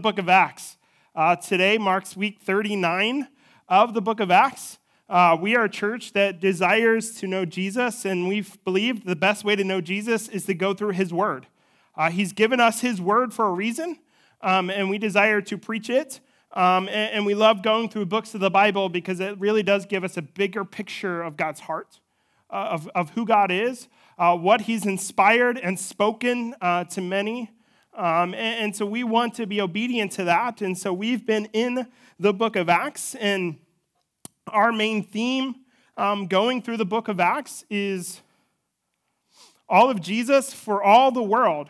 book of Acts. Uh, today marks week 39 of the book of Acts. Uh, we are a church that desires to know Jesus, and we've believed the best way to know Jesus is to go through his word. Uh, he's given us his word for a reason, um, and we desire to preach it. Um, and, and, we love going through books of the Bible because it really does give us a bigger picture of God's heart, uh, of, of who God is, uh, what he's inspired and spoken uh, to many. Um, and, and, so we want to be obedient to that. And so we've been in the book of Acts, and our main theme um, going through the book of Acts is all of Jesus for all the world.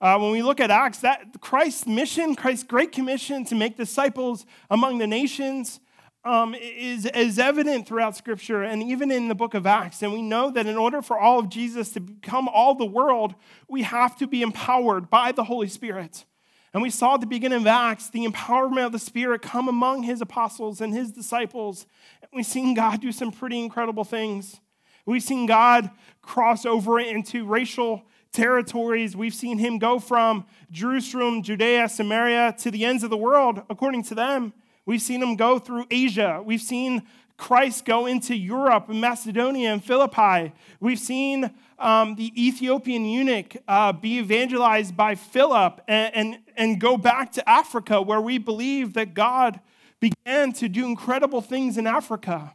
Uh, when we look at Acts, that Christ's mission, Christ's great commission to make disciples among the nations, um, is, is evident throughout Scripture and even in the book of Acts. And we know that in order for all of Jesus to become all the world, we have to be empowered by the Holy Spirit. And we saw at the beginning of Acts the empowerment of the Spirit come among his apostles and his disciples. And we've seen God do some pretty incredible things. We've seen God cross over into racial territories. We've seen him go from Jerusalem, Judea, Samaria to the ends of the world, according to them. We've seen him go through Asia. We've seen Christ go into Europe and Macedonia and Philippi. We've seen um, the Ethiopian eunuch uh, be evangelized by Philip and, and, and go back to Africa, where we believe that God began to do incredible things in Africa.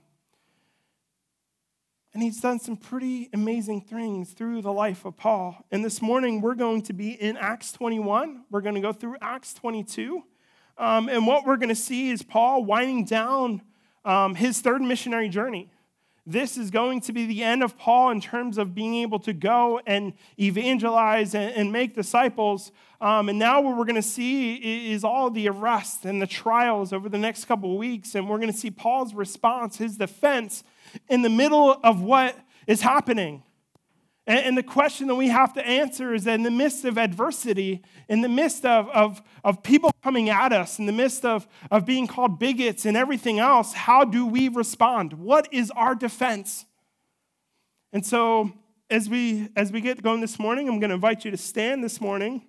And he's done some pretty amazing things through the life of Paul. And this morning, we're going to be in Acts 21. We're going to go through Acts 22. Um, and what we're going to see is Paul winding down um, his third missionary journey. This is going to be the end of Paul in terms of being able to go and evangelize and, and make disciples. Um, and now, what we're going to see is all the arrests and the trials over the next couple of weeks. And we're going to see Paul's response, his defense, in the middle of what is happening. And, the question that we have to answer is that in the midst of adversity, in the midst of, of, of people coming at us, in the midst of, of being called bigots and everything else, how do we respond? What is our defense? And so, as we, as we get going this morning, I'm going to invite you to stand this morning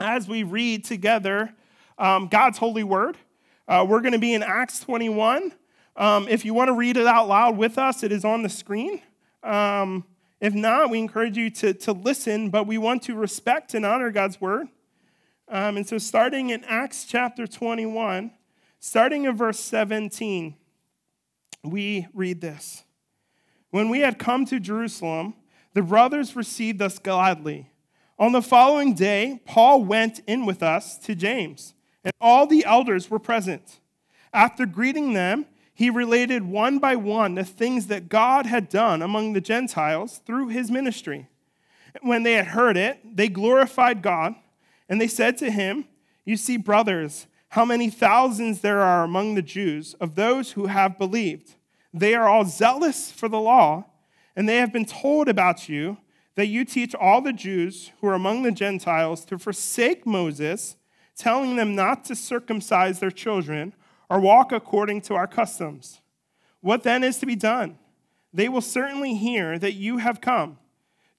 as we read together um, God's holy word. Uh, we're going to be in Acts 21. Um, if you want to read it out loud with us, it is on the screen. Um, if not, we encourage you to, to listen, but we want to respect and honor God's word. Um, and so, starting in Acts chapter 21, starting in verse 17, we read this When we had come to Jerusalem, the brothers received us gladly. On the following day, Paul went in with us to James, and all the elders were present. After greeting them, he related one by one the things that God had done among the Gentiles through his ministry. When they had heard it, they glorified God, and they said to him, You see, brothers, how many thousands there are among the Jews of those who have believed. They are all zealous for the law, and they have been told about you that you teach all the Jews who are among the Gentiles to forsake Moses, telling them not to circumcise their children or walk according to our customs. What then is to be done? They will certainly hear that you have come.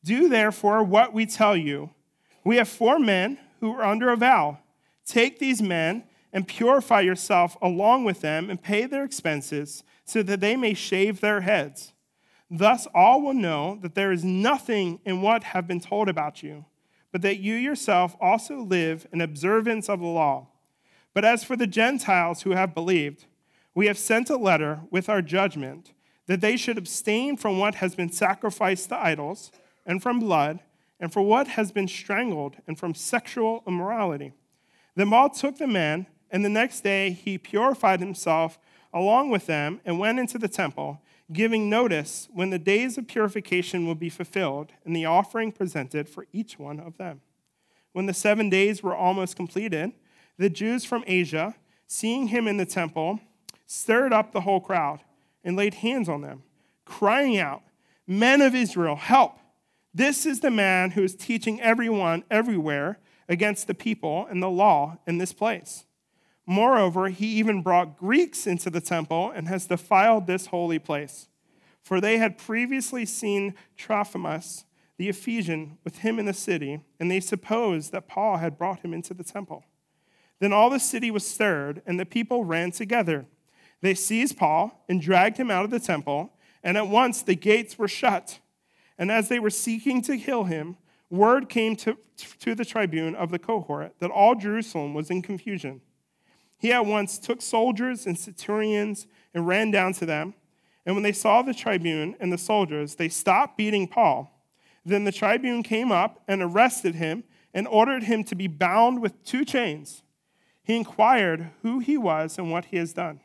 Do therefore what we tell you. We have four men who are under a vow. Take these men and purify yourself along with them and pay their expenses so that they may shave their heads. Thus all will know that there is nothing in what have been told about you, but that you yourself also live in observance of the law. But as for the Gentiles who have believed, we have sent a letter with our judgment that they should abstain from what has been sacrificed to idols, and from blood, and from what has been strangled, and from sexual immorality. Then Paul took the men, and the next day he purified himself along with them and went into the temple, giving notice when the days of purification would be fulfilled, and the offering presented for each one of them. When the seven days were almost completed, the Jews from Asia, seeing him in the temple, stirred up the whole crowd and laid hands on them, crying out, Men of Israel, help! This is the man who is teaching everyone everywhere against the people and the law in this place. Moreover, he even brought Greeks into the temple and has defiled this holy place. For they had previously seen Trophimus, the Ephesian, with him in the city, and they supposed that Paul had brought him into the temple. Then all the city was stirred, and the people ran together. They seized Paul and dragged him out of the temple, and at once the gates were shut. And as they were seeking to kill him, word came to, to the tribune of the cohort that all Jerusalem was in confusion. He at once took soldiers and centurions and ran down to them. And when they saw the tribune and the soldiers, they stopped beating Paul. Then the tribune came up and arrested him and ordered him to be bound with two chains. He inquired who he was and what he has done.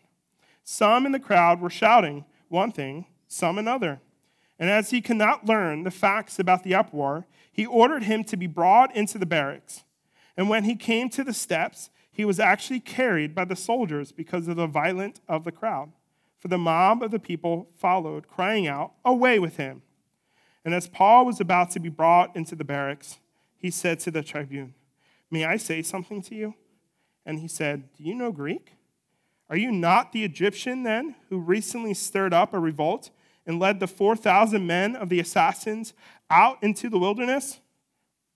Some in the crowd were shouting one thing, some another. And as he could not learn the facts about the uproar, he ordered him to be brought into the barracks. And when he came to the steps, he was actually carried by the soldiers because of the violence of the crowd. For the mob of the people followed, crying out, Away with him! And as Paul was about to be brought into the barracks, he said to the tribune, May I say something to you? And he said, Do you know Greek? Are you not the Egyptian then who recently stirred up a revolt and led the 4,000 men of the assassins out into the wilderness?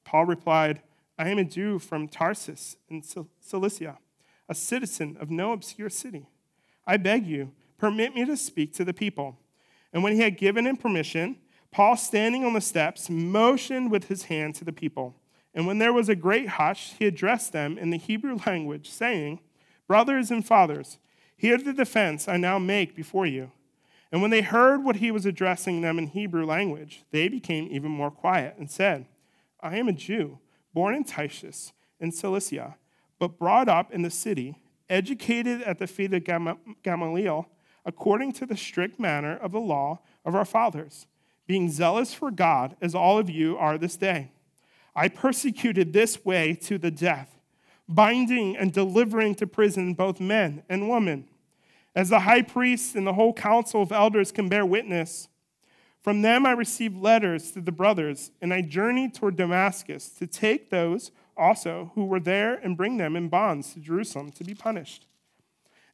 Paul replied, I am a Jew from Tarsus in Cilicia, a citizen of no obscure city. I beg you, permit me to speak to the people. And when he had given him permission, Paul, standing on the steps, motioned with his hand to the people. And when there was a great hush, he addressed them in the Hebrew language, saying, Brothers and fathers, hear the defense I now make before you. And when they heard what he was addressing them in Hebrew language, they became even more quiet and said, I am a Jew, born in Tarsus in Cilicia, but brought up in the city, educated at the feet of Gamaliel, according to the strict manner of the law of our fathers, being zealous for God, as all of you are this day. I persecuted this way to the death, binding and delivering to prison both men and women. As the high priest and the whole council of elders can bear witness, from them I received letters to the brothers, and I journeyed toward Damascus to take those also who were there and bring them in bonds to Jerusalem to be punished.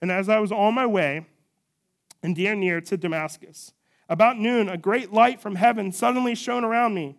And as I was on my way and near near to Damascus, about noon, a great light from heaven suddenly shone around me.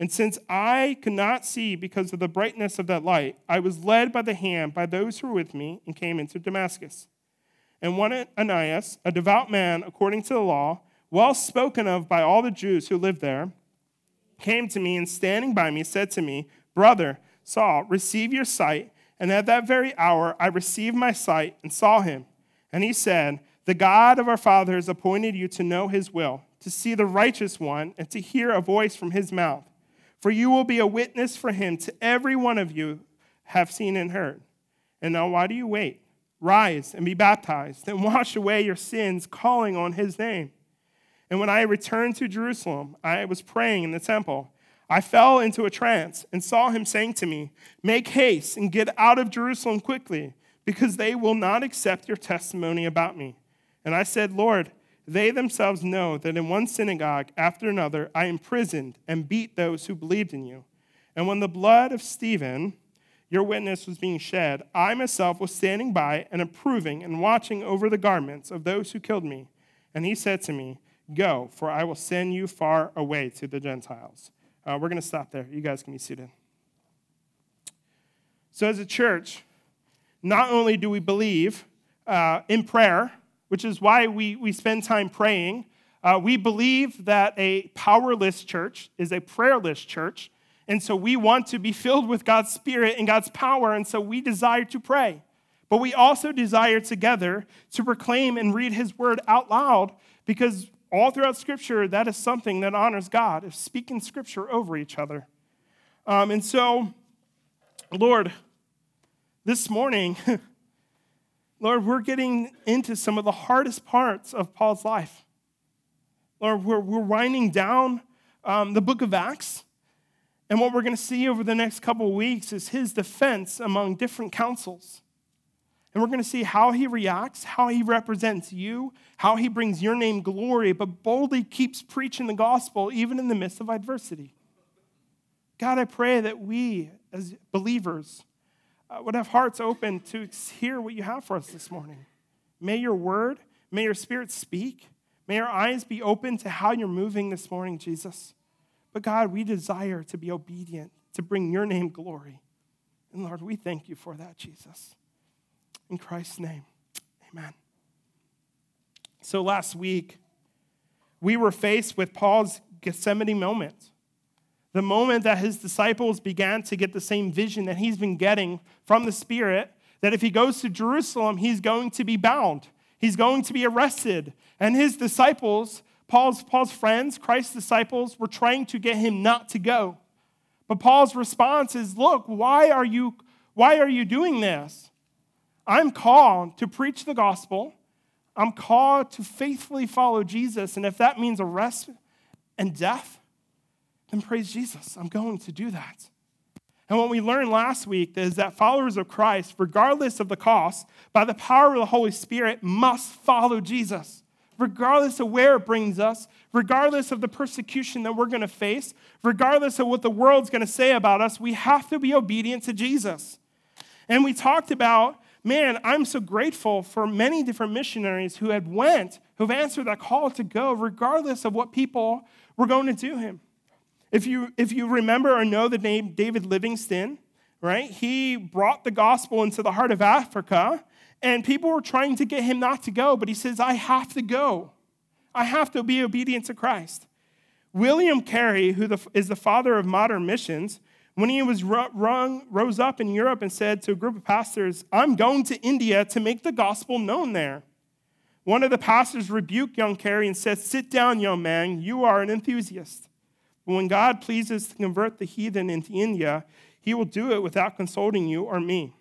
And since I could not see because of the brightness of that light, I was led by the hand by those who were with me and came into Damascus. And one Ananias, a devout man according to the law, well spoken of by all the Jews who lived there, came to me and standing by me said to me, Brother Saul, receive your sight. And at that very hour I received my sight and saw him. And he said, The God of our fathers appointed you to know his will, to see the righteous one, and to hear a voice from his mouth. For you will be a witness for him to every one of you have seen and heard. And now, why do you wait? Rise and be baptized, and wash away your sins, calling on his name. And when I returned to Jerusalem, I was praying in the temple. I fell into a trance and saw him saying to me, Make haste and get out of Jerusalem quickly, because they will not accept your testimony about me. And I said, Lord, they themselves know that in one synagogue after another I imprisoned and beat those who believed in you. And when the blood of Stephen, your witness, was being shed, I myself was standing by and approving and watching over the garments of those who killed me. And he said to me, Go, for I will send you far away to the Gentiles. Uh, we're going to stop there. You guys can be seated. So, as a church, not only do we believe uh, in prayer, which is why we, we spend time praying. Uh, we believe that a powerless church is a prayerless church. And so we want to be filled with God's Spirit and God's power. And so we desire to pray. But we also desire together to proclaim and read His word out loud because all throughout Scripture, that is something that honors God, is speaking Scripture over each other. Um, and so, Lord, this morning, Lord, we're getting into some of the hardest parts of Paul's life. Lord, we're, we're winding down um, the book of Acts. And what we're going to see over the next couple of weeks is his defense among different councils. And we're going to see how he reacts, how he represents you, how he brings your name glory, but boldly keeps preaching the gospel even in the midst of adversity. God, I pray that we as believers would have hearts open to hear what you have for us this morning. May your word, may your spirit speak. May our eyes be open to how you're moving this morning, Jesus. But God, we desire to be obedient, to bring your name glory. And Lord, we thank you for that, Jesus. In Christ's name, amen. So last week, we were faced with Paul's Gethsemane moment. The moment that his disciples began to get the same vision that he's been getting from the Spirit that if he goes to Jerusalem, he's going to be bound, he's going to be arrested. And his disciples, Paul's, Paul's friends, Christ's disciples, were trying to get him not to go. But Paul's response is, Look, why are you, why are you doing this? I'm called to preach the gospel. I'm called to faithfully follow Jesus. And if that means arrest and death, then praise Jesus. I'm going to do that. And what we learned last week is that followers of Christ, regardless of the cost, by the power of the Holy Spirit, must follow Jesus. Regardless of where it brings us, regardless of the persecution that we're going to face, regardless of what the world's going to say about us, we have to be obedient to Jesus. And we talked about man, I'm so grateful for many different missionaries who had went, who've answered that call to go, regardless of what people were going to do him. If you, if you remember or know the name David Livingstone, right, he brought the gospel into the heart of Africa, and people were trying to get him not to go, but he says, I have to go. I have to be obedient to Christ. William Carey, who is the father of modern missions, when he was rung, rose up in Europe and said to a group of pastors, I'm going to India to make the gospel known there. One of the pastors rebuked young Carey and said, Sit down, young man, you are an enthusiast. When God pleases to convert the heathen into India, he will do it without consulting you or me.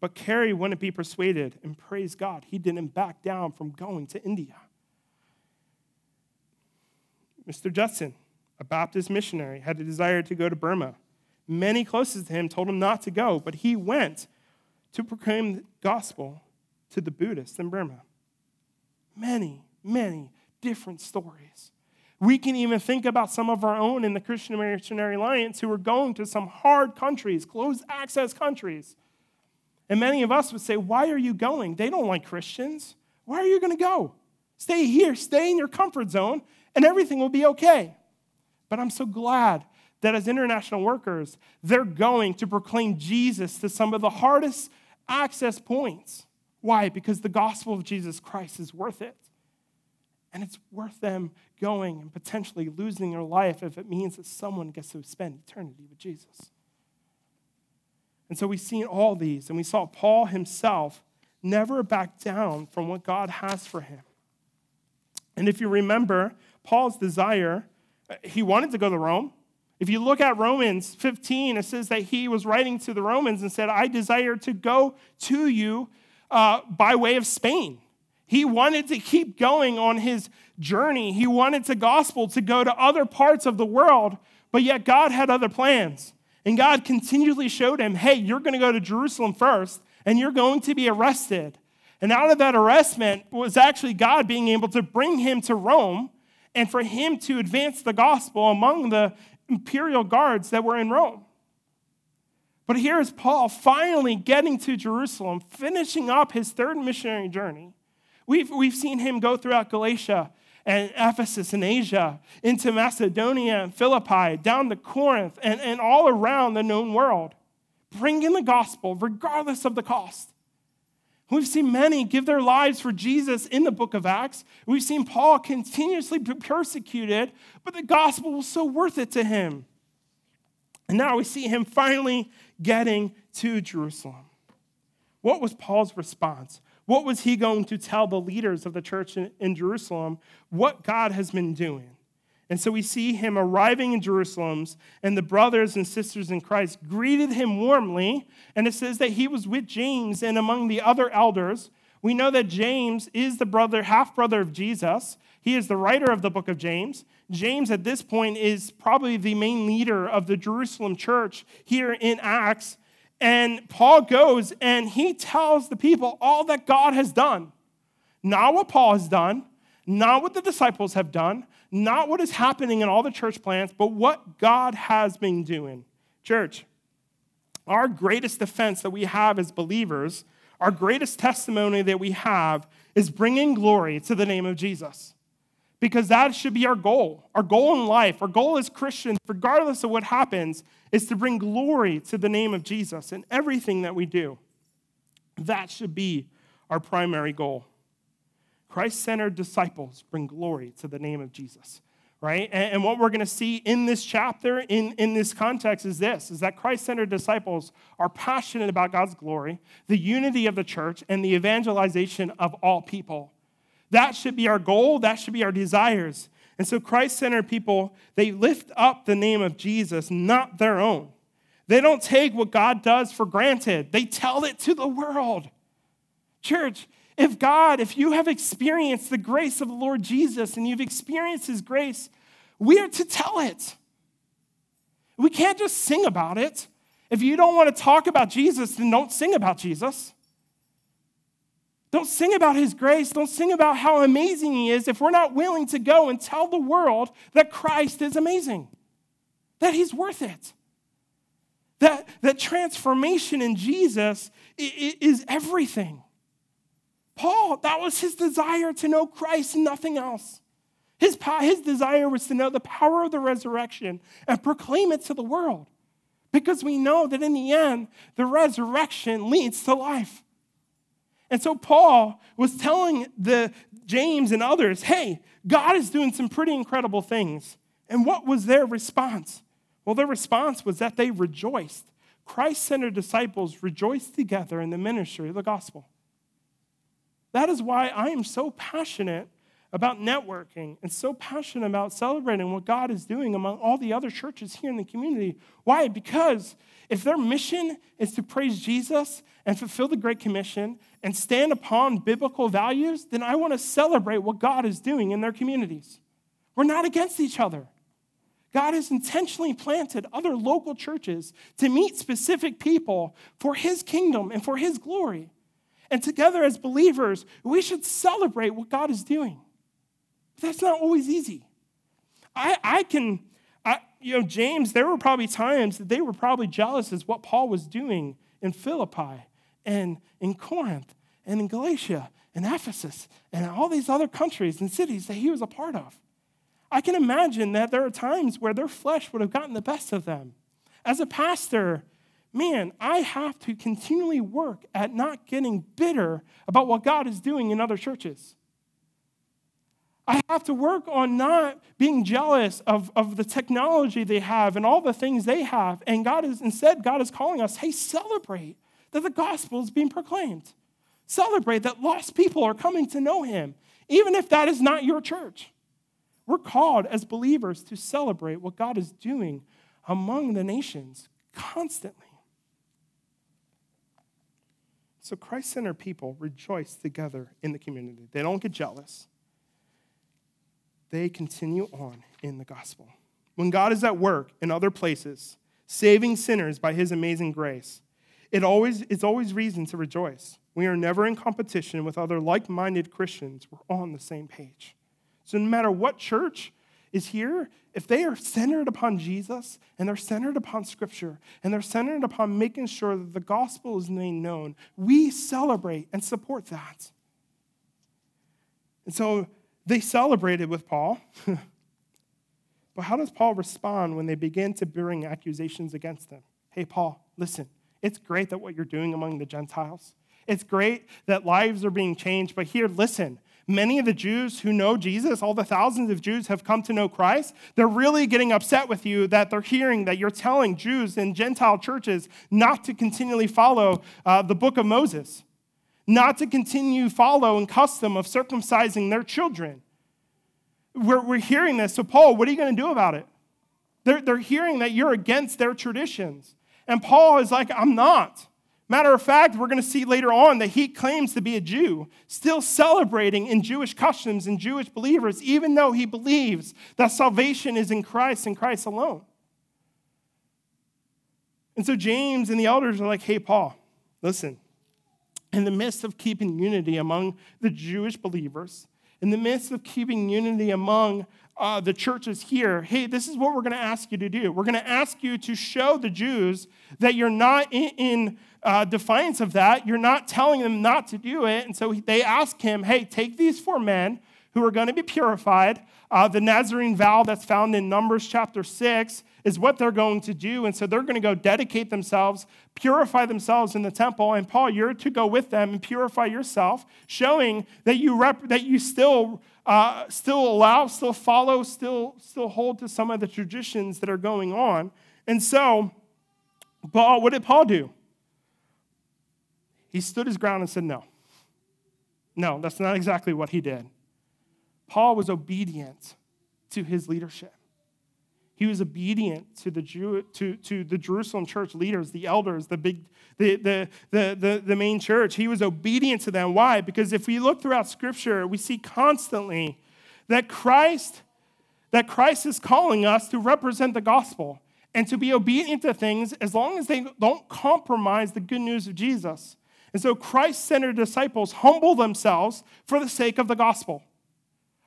But Carey wouldn't be persuaded, and praise God, he didn't back down from going to India. Mr. Judson, a Baptist missionary, had a desire to go to Burma. Many closest to him told him not to go, but he went to proclaim the gospel to the Buddhists in Burma. Many, many different stories. We can even think about some of our own in the Christian Missionary Alliance who are going to some hard countries, closed access countries. And many of us would say, Why are you going? They don't like Christians. Why are you going to go? Stay here, stay in your comfort zone, and everything will be okay. But I'm so glad that as international workers, they're going to proclaim Jesus to some of the hardest access points. Why? Because the gospel of Jesus Christ is worth it. And it's worth them going and potentially losing their life if it means that someone gets to spend eternity with Jesus. And so we've seen all these, and we saw Paul himself never back down from what God has for him. And if you remember, Paul's desire, he wanted to go to Rome. If you look at Romans 15, it says that he was writing to the Romans and said, I desire to go to you uh, by way of Spain. He wanted to keep going on his journey. He wanted the gospel to go to other parts of the world, but yet God had other plans. And God continually showed him, hey, you're going to go to Jerusalem first, and you're going to be arrested. And out of that arrestment was actually God being able to bring him to Rome and for him to advance the gospel among the imperial guards that were in Rome. But here is Paul finally getting to Jerusalem, finishing up his third missionary journey. We've, we've seen him go throughout Galatia and Ephesus and Asia, into Macedonia and Philippi, down to Corinth, and, and all around the known world, bringing the gospel regardless of the cost. We've seen many give their lives for Jesus in the book of Acts. We've seen Paul continuously persecuted, but the gospel was so worth it to him. And now we see him finally getting to Jerusalem. What was Paul's response? What was he going to tell the leaders of the church in, in Jerusalem what God has been doing? And so we see him arriving in Jerusalem, and the brothers and sisters in Christ greeted him warmly. And it says that he was with James and among the other elders. We know that James is the brother, half brother of Jesus. He is the writer of the book of James. James, at this point, is probably the main leader of the Jerusalem church here in Acts. And Paul goes and he tells the people all that God has done. Not what Paul has done, not what the disciples have done, not what is happening in all the church plants, but what God has been doing. Church, our greatest defense that we have as believers, our greatest testimony that we have, is bringing glory to the name of Jesus. Because that should be our goal. Our goal in life, our goal as Christians, regardless of what happens, is to bring glory to the name of Jesus in everything that we do. That should be our primary goal. Christ centered disciples bring glory to the name of Jesus, right? And, and what we're going to see in this chapter, in, in this context, is this is that Christ centered disciples are passionate about God's glory, the unity of the church, and the evangelization of all people. That should be our goal, that should be our desires. And so Christ centered people, they lift up the name of Jesus, not their own. They don't take what God does for granted, they tell it to the world. Church, if God, if you have experienced the grace of the Lord Jesus and you've experienced his grace, we are to tell it. We can't just sing about it. If you don't want to talk about Jesus, then don't sing about Jesus. Don't sing about his grace. Don't sing about how amazing he is if we're not willing to go and tell the world that Christ is amazing, that he's worth it. That, that transformation in Jesus is everything. Paul, that was his desire to know Christ and nothing else. His, his desire was to know the power of the resurrection and proclaim it to the world. Because we know that in the end, the resurrection leads to life. And so Paul was telling the James and others, hey, God is doing some pretty incredible things. And what was their response? Well, their response was that they rejoiced. Christ centered disciples rejoiced together in the ministry of the gospel. That is why I am so passionate about networking and so passionate about celebrating what God is doing among all the other churches here in the community. Why? Because if their mission is to praise Jesus and fulfill the Great Commission and stand upon biblical values, then I want to celebrate what God is doing in their communities. We're not against each other. God has intentionally planted other local churches to meet specific people for His kingdom and for His glory. And together as believers, we should celebrate what God is doing. That's not always easy. I, I can, I, you know, James, there were probably times that they were probably jealous as what Paul was doing in Philippi and in Corinth and in Galatia and Ephesus and all these other countries and cities that he was a part of. I can imagine that there are times where their flesh would have gotten the best of them. As a pastor, man, I have to continually work at not getting bitter about what God is doing in other churches. I have to work on not being jealous of, of the technology they have and all the things they have. And God is, instead, God is calling us, hey, celebrate that the gospel is being proclaimed. Celebrate that lost people are coming to know him, even if that is not your church. We're called as believers to celebrate what God is doing among the nations constantly. So Christ centered people rejoice together in the community. They don't get jealous, they continue on in the gospel. When God is at work in other places, saving sinners by his amazing grace, it always, it's always reason to rejoice. We are never in competition with other like minded Christians. We're on the same page. So, no matter what church is here, if they are centered upon Jesus and they're centered upon Scripture and they're centered upon making sure that the gospel is made known, we celebrate and support that. And so they celebrated with Paul. but how does Paul respond when they begin to bring accusations against him? Hey, Paul, listen, it's great that what you're doing among the Gentiles. It's great that lives are being changed, but here, listen, many of the Jews who know Jesus, all the thousands of Jews have come to know Christ, they're really getting upset with you that they're hearing that you're telling Jews in Gentile churches not to continually follow uh, the book of Moses, not to continue following custom of circumcising their children. We're, we're hearing this. So, Paul, what are you going to do about it? They're, they're hearing that you're against their traditions. And Paul is like, I'm not. Matter of fact, we're going to see later on that he claims to be a Jew, still celebrating in Jewish customs and Jewish believers, even though he believes that salvation is in Christ and Christ alone. And so James and the elders are like, hey, Paul, listen, in the midst of keeping unity among the Jewish believers, in the midst of keeping unity among uh, the churches here, hey, this is what we're going to ask you to do. We're going to ask you to show the Jews that you're not in, in uh, defiance of that. You're not telling them not to do it. And so they ask him, hey, take these four men who are going to be purified. Uh, the Nazarene vow that's found in Numbers chapter 6 is what they're going to do. And so they're going to go dedicate themselves, purify themselves in the temple. And Paul, you're to go with them and purify yourself, showing that you, rep- that you still, uh, still allow, still follow, still, still hold to some of the traditions that are going on. And so, Paul, what did Paul do? He stood his ground and said, No. No, that's not exactly what he did. Paul was obedient to his leadership. He was obedient to the, Jew, to, to the Jerusalem church leaders, the elders, the, big, the, the, the, the, the main church. He was obedient to them. Why? Because if we look throughout Scripture, we see constantly that Christ, that Christ is calling us to represent the gospel and to be obedient to things as long as they don't compromise the good news of Jesus. And so Christ centered disciples humble themselves for the sake of the gospel.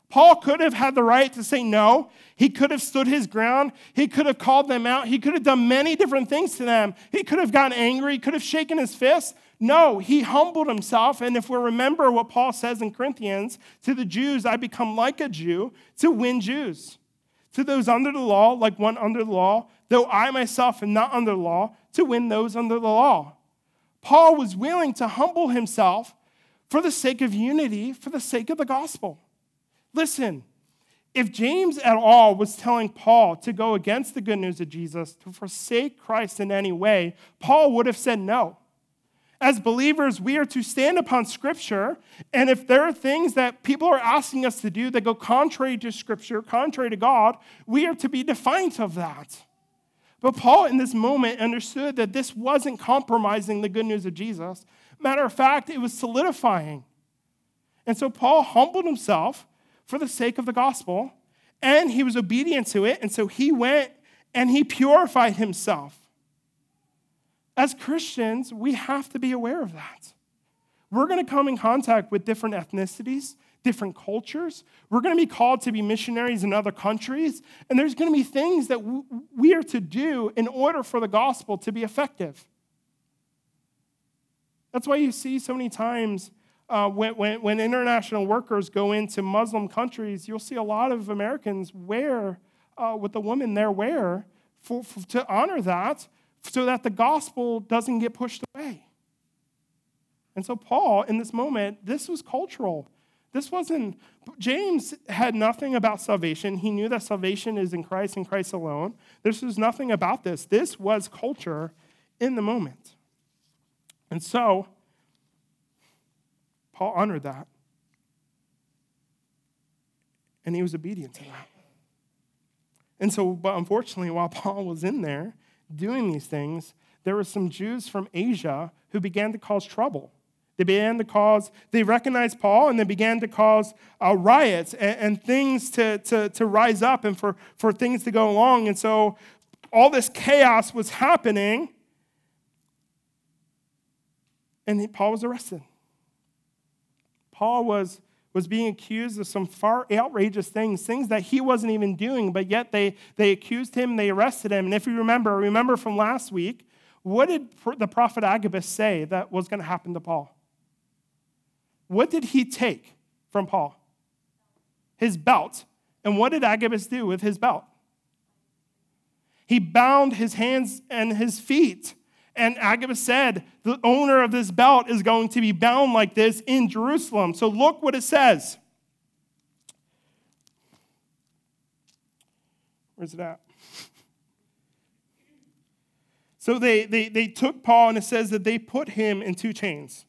Paul could have had the right to say no. He could have stood his ground. He could have called them out. He could have done many different things to them. He could have gotten angry. He could have shaken his fist. No, he humbled himself. And if we remember what Paul says in Corinthians, to the Jews, I become like a Jew to win Jews. To those under the law, like one under the law, though I myself am not under the law, to win those under the law. Paul was willing to humble himself for the sake of unity, for the sake of the gospel. Listen, if James at all was telling Paul to go against the good news of Jesus, to forsake Christ in any way, Paul would have said no. As believers, we are to stand upon Scripture, and if there are things that people are asking us to do that go contrary to Scripture, contrary to God, we are to be defiant of that. But Paul, in this moment, understood that this wasn't compromising the good news of Jesus. Matter of fact, it was solidifying. And so Paul humbled himself for the sake of the gospel, and he was obedient to it, and so he went and he purified himself. As Christians, we have to be aware of that. We're going to come in contact with different ethnicities, different cultures. We're going to be called to be missionaries in other countries, and there's going to be things that we are to do in order for the gospel to be effective. That's why you see so many times uh, when, when, when, international workers go into Muslim countries, you'll see a lot of Americans wear uh, what the women there wear for, for, to honor that so that the gospel doesn't get pushed away. And so, Paul, in this moment, this was cultural. This wasn't, James had nothing about salvation. He knew that salvation is in Christ and Christ alone. This was nothing about this. This was culture in the moment. And so, Paul honored that. And he was obedient to that. And so, but unfortunately, while Paul was in there doing these things, there were some Jews from Asia who began to cause trouble. They began to cause, they recognized Paul and they began to cause uh, riots and, and things to, to, to rise up and for, for things to go along. And so all this chaos was happening. And Paul was arrested. Paul was, was being accused of some far outrageous things, things that he wasn't even doing, but yet they, they accused him, they arrested him. And if you remember, remember from last week, what did the prophet Agabus say that was going to happen to Paul? What did he take from Paul? His belt. And what did Agabus do with his belt? He bound his hands and his feet and Agabus said, the owner of this belt is going to be bound like this in Jerusalem. So look what it says. Where's it at? So they, they, they took Paul, and it says that they put him in two chains,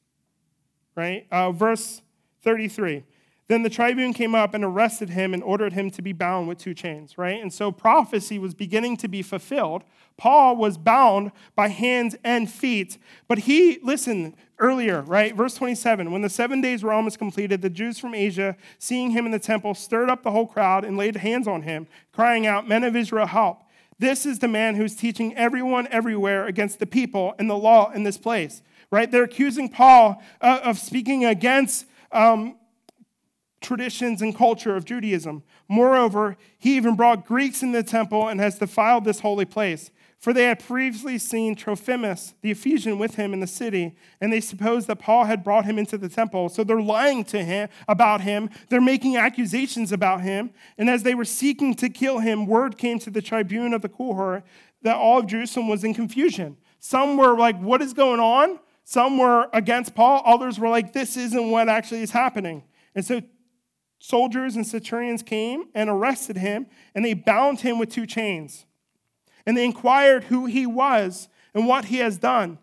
right? Uh, verse 33. Then the tribune came up and arrested him and ordered him to be bound with two chains, right? And so prophecy was beginning to be fulfilled. Paul was bound by hands and feet. But he, listen, earlier, right? Verse 27 when the seven days were almost completed, the Jews from Asia, seeing him in the temple, stirred up the whole crowd and laid hands on him, crying out, Men of Israel, help. This is the man who's teaching everyone everywhere against the people and the law in this place, right? They're accusing Paul uh, of speaking against um, traditions and culture of Judaism. Moreover, he even brought Greeks in the temple and has defiled this holy place. For they had previously seen Trophimus, the Ephesian, with him in the city, and they supposed that Paul had brought him into the temple. So they're lying to him about him. They're making accusations about him. And as they were seeking to kill him, word came to the tribune of the cohort that all of Jerusalem was in confusion. Some were like, What is going on? Some were against Paul. Others were like, This isn't what actually is happening. And so soldiers and centurions came and arrested him, and they bound him with two chains and they inquired who he was and what he has done.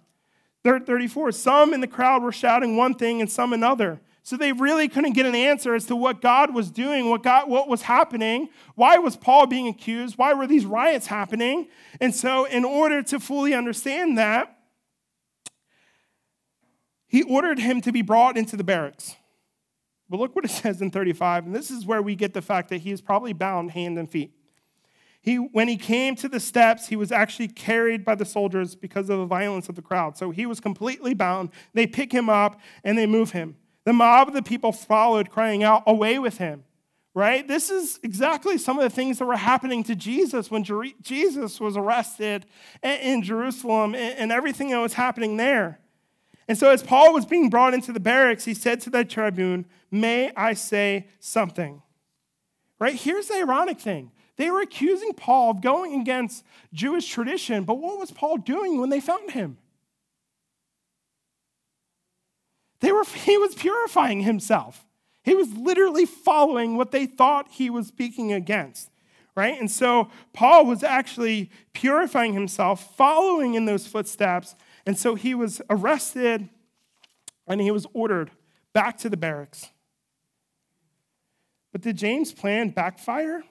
34, some in the crowd were shouting one thing and some another. So they really couldn't get an answer as to what God was doing, what, God, what was happening. Why was Paul being accused? Why were these riots happening? And so, in order to fully understand that, he ordered him to be brought into the barracks. But look what it says in 35, and this is where we get the fact that he is probably bound hand and feet. He, when he came to the steps, he was actually carried by the soldiers because of the violence of the crowd. So he was completely bound. They pick him up and they move him. The mob of the people followed, crying out, Away with him! Right? This is exactly some of the things that were happening to Jesus when Jesus was arrested in Jerusalem and everything that was happening there. And so, as Paul was being brought into the barracks, he said to the tribune, May I say something? Right? Here's the ironic thing they were accusing Paul of going against Jewish tradition, but what was Paul doing when they found him? They were, he was purifying himself. He was literally following what they thought he was speaking against, right? And so Paul was actually purifying himself, following in those footsteps. And so he was arrested and he was ordered back to the barracks. But did James' plan backfire?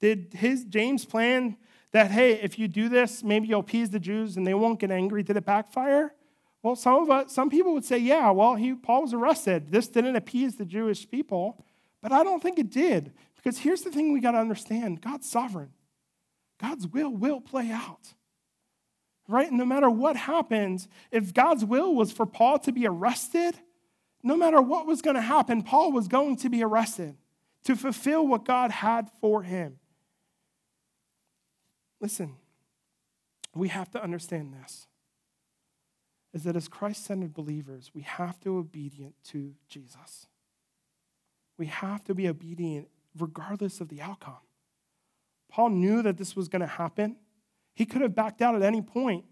Did his James plan that, hey, if you do this, maybe you'll appease the Jews and they won't get angry? Did it backfire? Well, some of us, some people would say, yeah, well, he, Paul was arrested. This didn't appease the Jewish people, but I don't think it did. Because here's the thing we got to understand God's sovereign. God's will will play out. Right? no matter what happens, if God's will was for Paul to be arrested, no matter what was going to happen, Paul was going to be arrested to fulfill what God had for him. Listen, we have to understand this is that as Christ centered believers, we have to be obedient to Jesus. We have to be obedient regardless of the outcome. Paul knew that this was going to happen. He could have backed out at any point.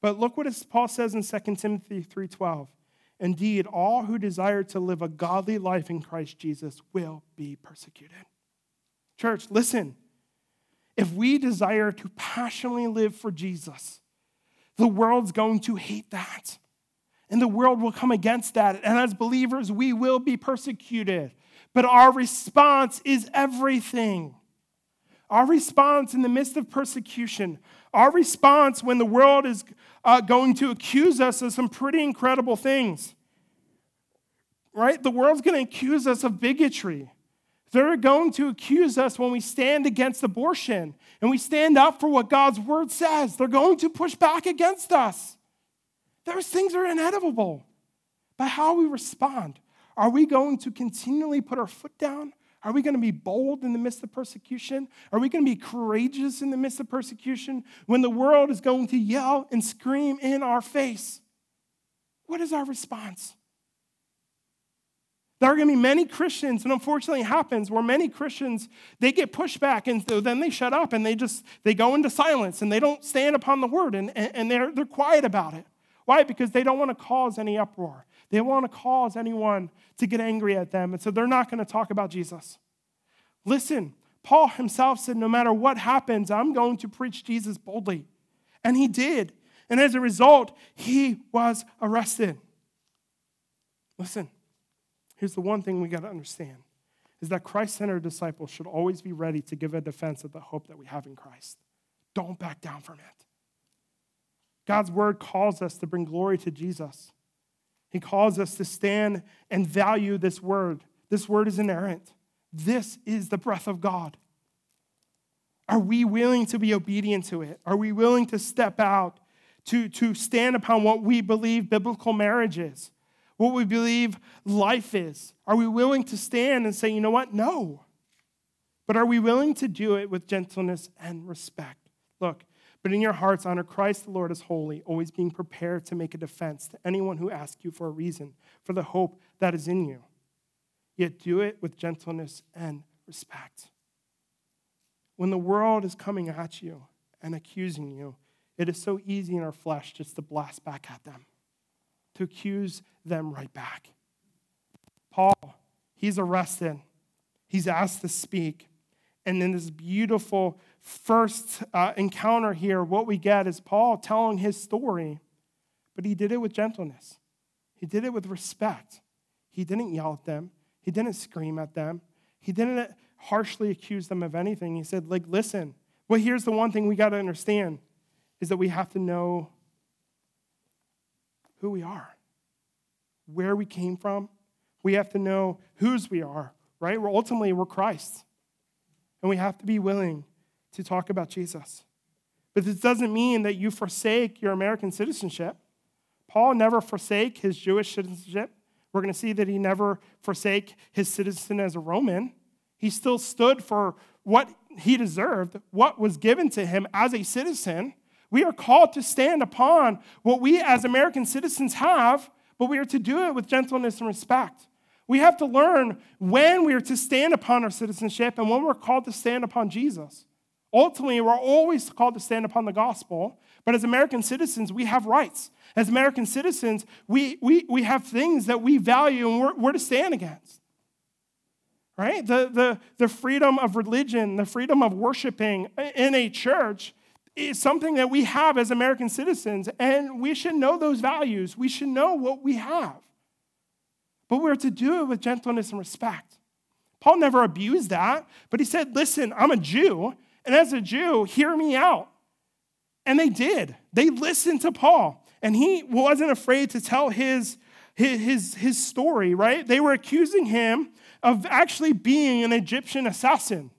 But look what Paul says in 2 Timothy 3:12. Indeed, all who desire to live a godly life in Christ Jesus will be persecuted. Church, listen. If we desire to passionately live for Jesus, the world's going to hate that. And the world will come against that. And as believers, we will be persecuted. But our response is everything. Our response in the midst of persecution, our response when the world is uh, going to accuse us of some pretty incredible things, right? The world's going to accuse us of bigotry. They're going to accuse us when we stand against abortion and we stand up for what God's word says. They're going to push back against us. Those things are inevitable. But how we respond, are we going to continually put our foot down? Are we going to be bold in the midst of persecution? Are we going to be courageous in the midst of persecution when the world is going to yell and scream in our face? What is our response? There are going to be many Christians, and unfortunately it happens where many Christians, they get pushed back and so then they shut up and they just, they go into silence and they don't stand upon the word and, and they're, they're quiet about it. Why? Because they don't want to cause any uproar. They don't want to cause anyone to get angry at them. And so they're not going to talk about Jesus. Listen, Paul himself said, no matter what happens, I'm going to preach Jesus boldly. And he did. And as a result, he was arrested. Listen, Here's the one thing we got to understand is that Christ centered disciples should always be ready to give a defense of the hope that we have in Christ. Don't back down from it. God's word calls us to bring glory to Jesus. He calls us to stand and value this word. This word is inerrant. This is the breath of God. Are we willing to be obedient to it? Are we willing to step out to, to stand upon what we believe biblical marriage is? What we believe life is? Are we willing to stand and say, you know what? No. But are we willing to do it with gentleness and respect? Look, but in your hearts, honor Christ the Lord as holy, always being prepared to make a defense to anyone who asks you for a reason for the hope that is in you. Yet do it with gentleness and respect. When the world is coming at you and accusing you, it is so easy in our flesh just to blast back at them, to accuse them right back. Paul, he's arrested, he's asked to speak. And in this beautiful first uh, encounter here, what we get is Paul telling his story, but he did it with gentleness. He did it with respect. He didn't yell at them, he didn't scream at them, he didn't harshly accuse them of anything. He said, like, listen, well, here's the one thing we got to understand is that we have to know who we are, where we came from. We have to know whose we are, right? We're ultimately we're Christ. And we have to be willing to talk about Jesus. But this doesn't mean that you forsake your American citizenship. Paul never forsake his Jewish citizenship. We're going to see that he never forsake his citizen as a Roman. He still stood for what he deserved, what was given to him as a citizen. We are called to stand upon what we as American citizens have, but we are to do it with gentleness and respect. We have to learn when we are to stand upon our citizenship and when we're called to stand upon Jesus. Ultimately, we're always called to stand upon the gospel, but as American citizens, we have rights. As American citizens, we, we, we have things that we value and we're, we're to stand against. Right? The, the, the freedom of religion, the freedom of worshiping in a church is something that we have as American citizens, and we should know those values. We should know what we have. But we're to do it with gentleness and respect. Paul never abused that, but he said, Listen, I'm a Jew, and as a Jew, hear me out. And they did. They listened to Paul, and he wasn't afraid to tell his, his, his, story, right? They were accusing him of actually being an Egyptian assassin.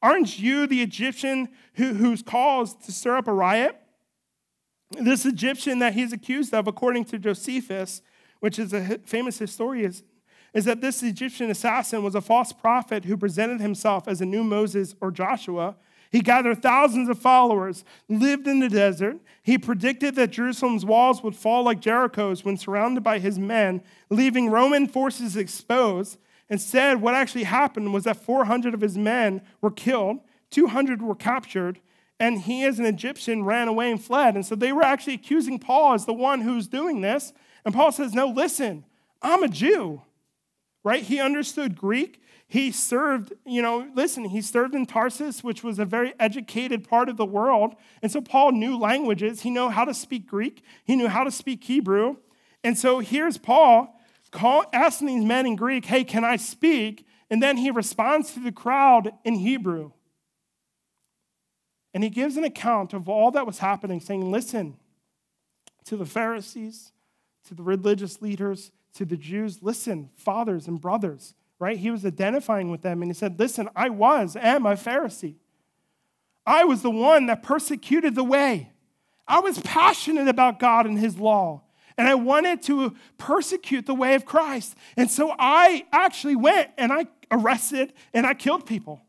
Aren't you the Egyptian who, who's caused to stir up a riot? This Egyptian that he's accused of, according to Josephus, which is a famous historian, is that this Egyptian assassin was a false prophet who presented himself as a new Moses or Joshua. He gathered thousands of followers, lived in the desert. He predicted that Jerusalem's walls would fall like Jericho's when surrounded by his men, leaving Roman forces exposed. Instead, what actually happened was that 400 of his men were killed, 200 were captured, and he, as an Egyptian, ran away and fled. And so they were actually accusing Paul as the one who's doing this. And Paul says, No, listen, I'm a Jew, right? He understood Greek. He served, you know, listen, he served in Tarsus, which was a very educated part of the world. And so Paul knew languages. He knew how to speak Greek, he knew how to speak Hebrew. And so here's Paul call, asking these men in Greek, Hey, can I speak? And then he responds to the crowd in Hebrew. And he gives an account of all that was happening, saying, Listen to the Pharisees, to the religious leaders, to the Jews, listen, fathers and brothers, right? He was identifying with them and he said, Listen, I was, am a Pharisee. I was the one that persecuted the way. I was passionate about God and his law. And I wanted to persecute the way of Christ. And so I actually went and I arrested and I killed people.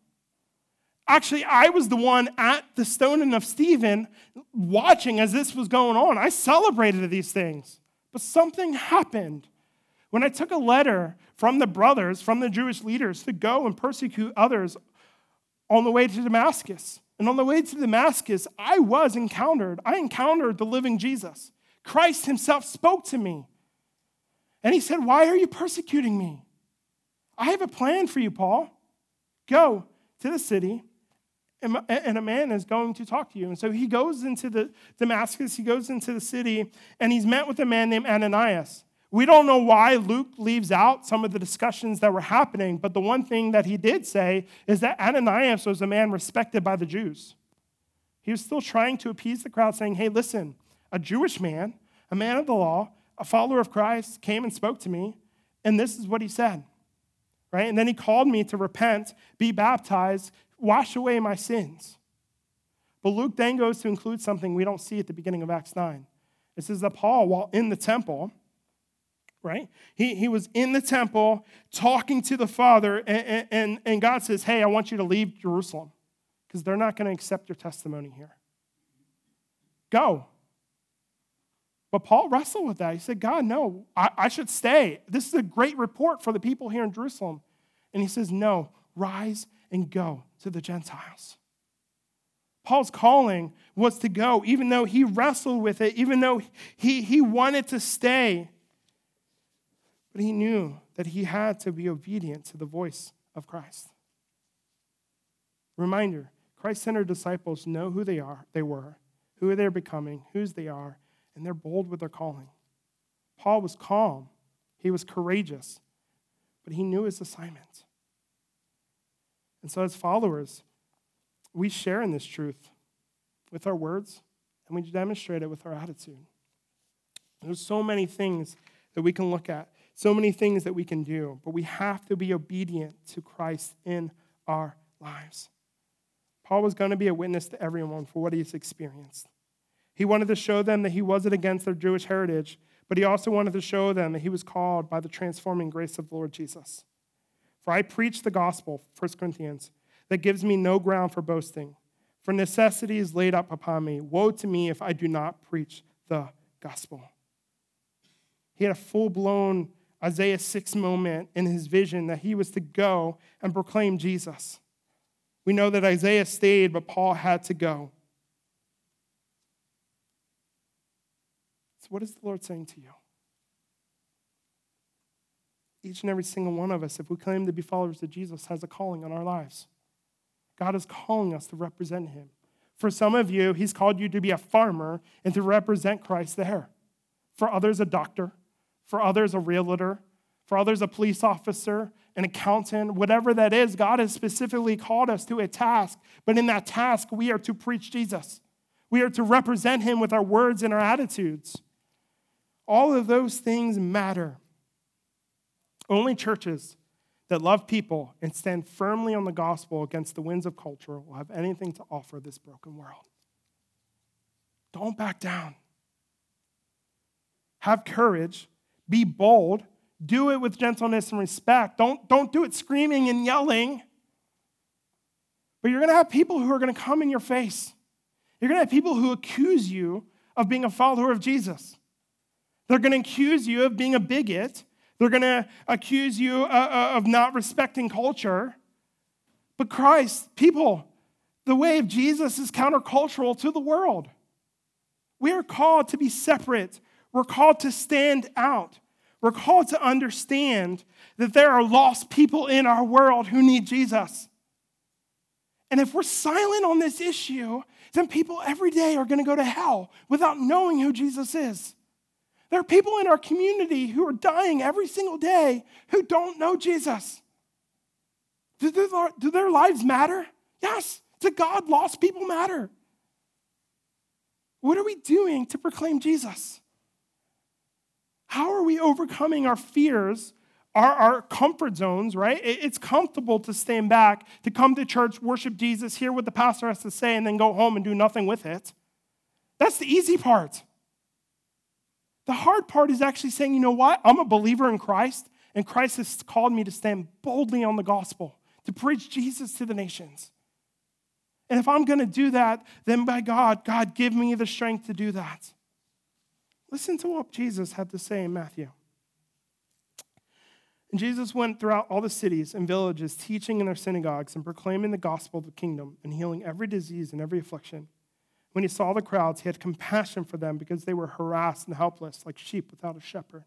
Actually, I was the one at the stoning of Stephen watching as this was going on. I celebrated these things. But something happened when I took a letter from the brothers, from the Jewish leaders, to go and persecute others on the way to Damascus. And on the way to Damascus, I was encountered. I encountered the living Jesus. Christ himself spoke to me. And he said, Why are you persecuting me? I have a plan for you, Paul. Go to the city and a man is going to talk to you. And so he goes into the Damascus, he goes into the city, and he's met with a man named Ananias. We don't know why Luke leaves out some of the discussions that were happening, but the one thing that he did say is that Ananias was a man respected by the Jews. He was still trying to appease the crowd, saying, Hey, listen, a Jewish man, a man of the law, a follower of Christ, came and spoke to me, and this is what he said right? And then he called me to repent, be baptized, wash away my sins. But Luke then goes to include something we don't see at the beginning of Acts 9. It says that Paul, while in the temple, right? He, he was in the temple talking to the Father, and, and, and God says, Hey, I want you to leave Jerusalem because they're not going to accept your testimony here. Go. But Paul wrestled with that. He said, God, no, I, I should stay. This is a great report for the people here in Jerusalem. And he says, No, rise and go to the Gentiles. Paul's calling was to go, even though he wrestled with it, even though he, he wanted to stay. But he knew that he had to be obedient to the voice of Christ. Reminder Christ centered disciples know who they are, they were, who they're becoming, whose they are, and they're bold with their calling. Paul was calm, he was courageous, but he knew his assignment. And so, as followers, we share in this truth with our words and we demonstrate it with our attitude. There's so many things that we can look at, so many things that we can do, but we have to be obedient to Christ in our lives. Paul was going to be a witness to everyone for what he's experienced. He wanted to show them that he wasn't against their Jewish heritage, but he also wanted to show them that he was called by the transforming grace of the Lord Jesus. For I preach the gospel, 1 Corinthians, that gives me no ground for boasting. For necessity is laid up upon me. Woe to me if I do not preach the gospel. He had a full blown Isaiah 6 moment in his vision that he was to go and proclaim Jesus. We know that Isaiah stayed, but Paul had to go. So, what is the Lord saying to you? Each and every single one of us, if we claim to be followers of Jesus, has a calling on our lives. God is calling us to represent Him. For some of you, He's called you to be a farmer and to represent Christ there. For others, a doctor. For others, a realtor. For others, a police officer an accountant, whatever that is, God has specifically called us to a task. But in that task, we are to preach Jesus. We are to represent him with our words and our attitudes. All of those things matter. Only churches that love people and stand firmly on the gospel against the winds of culture will have anything to offer this broken world. Don't back down. Have courage, be bold, do it with gentleness and respect. Don't, don't do it screaming and yelling. But you're going to have people who are going to come in your face. You're going to have people who accuse you of being a follower of Jesus. They're going to accuse you of being a bigot. They're going to accuse you uh, uh, of not respecting culture. But Christ, people, the way of Jesus is countercultural to the world. We are called to be separate, we're called to stand out. We're called to understand that there are lost people in our world who need Jesus. And if we're silent on this issue, then people every day are going to go to hell without knowing who Jesus is. There are people in our community who are dying every single day who don't know Jesus. Do their, do their lives matter? Yes. To God, lost people matter. What are we doing to proclaim Jesus? How are we overcoming our fears, our, our comfort zones, right? It's comfortable to stand back, to come to church, worship Jesus, hear what the pastor has to say, and then go home and do nothing with it. That's the easy part. The hard part is actually saying, you know what? I'm a believer in Christ, and Christ has called me to stand boldly on the gospel, to preach Jesus to the nations. And if I'm going to do that, then by God, God, give me the strength to do that. Listen to what Jesus had to say in Matthew. And Jesus went throughout all the cities and villages, teaching in their synagogues and proclaiming the gospel of the kingdom and healing every disease and every affliction. When he saw the crowds, he had compassion for them because they were harassed and helpless, like sheep without a shepherd.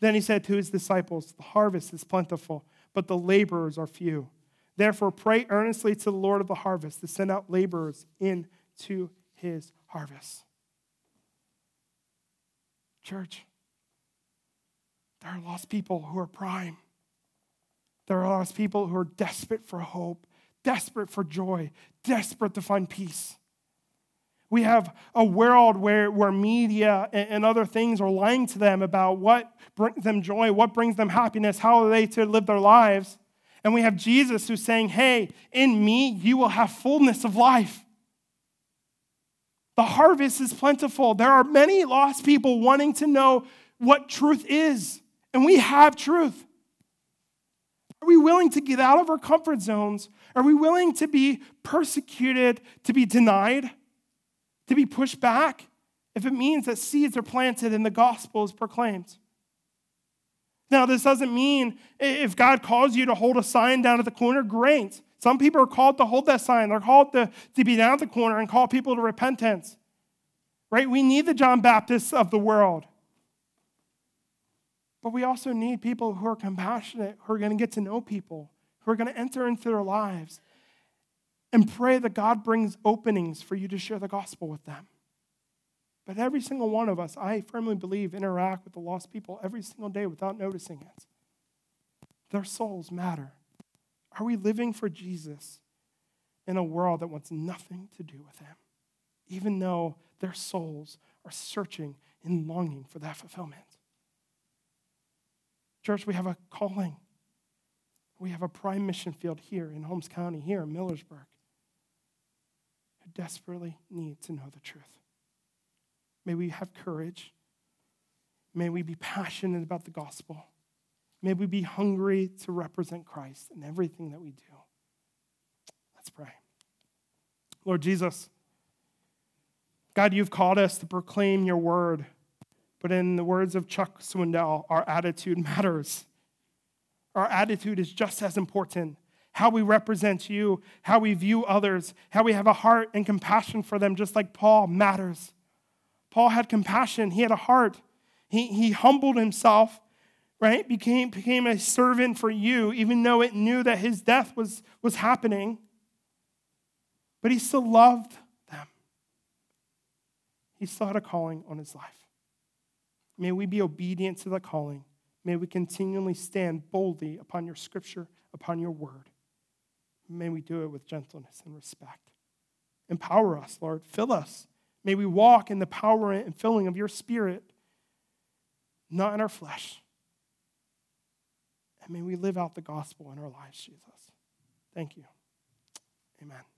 Then he said to his disciples, The harvest is plentiful, but the laborers are few. Therefore, pray earnestly to the Lord of the harvest to send out laborers into his harvest. Church, there are lost people who are prime. There are lost people who are desperate for hope, desperate for joy, desperate to find peace. We have a world where, where media and, and other things are lying to them about what brings them joy, what brings them happiness, how are they to live their lives. And we have Jesus who's saying, Hey, in me, you will have fullness of life. The harvest is plentiful. There are many lost people wanting to know what truth is, and we have truth. Are we willing to get out of our comfort zones? Are we willing to be persecuted, to be denied, to be pushed back, if it means that seeds are planted and the gospel is proclaimed? Now, this doesn't mean if God calls you to hold a sign down at the corner, great. Some people are called to hold that sign. They're called to, to be down at the corner and call people to repentance. Right? We need the John Baptists of the world. But we also need people who are compassionate, who are going to get to know people, who are going to enter into their lives and pray that God brings openings for you to share the gospel with them. But every single one of us, I firmly believe, interact with the lost people every single day without noticing it. Their souls matter. Are we living for Jesus in a world that wants nothing to do with him, even though their souls are searching and longing for that fulfillment? Church, we have a calling. We have a prime mission field here in Holmes County, here in Millersburg, desperately need to know the truth. May we have courage. May we be passionate about the gospel. May we be hungry to represent Christ in everything that we do. Let's pray. Lord Jesus, God, you've called us to proclaim your word, but in the words of Chuck Swindoll, our attitude matters. Our attitude is just as important. How we represent you, how we view others, how we have a heart and compassion for them, just like Paul, matters. Paul had compassion, he had a heart. He, he humbled himself right, became, became a servant for you, even though it knew that his death was, was happening. But he still loved them. He still had a calling on his life. May we be obedient to the calling. May we continually stand boldly upon your scripture, upon your word. May we do it with gentleness and respect. Empower us, Lord. Fill us. May we walk in the power and filling of your spirit, not in our flesh. And may we live out the gospel in our lives, Jesus. Thank you. Amen.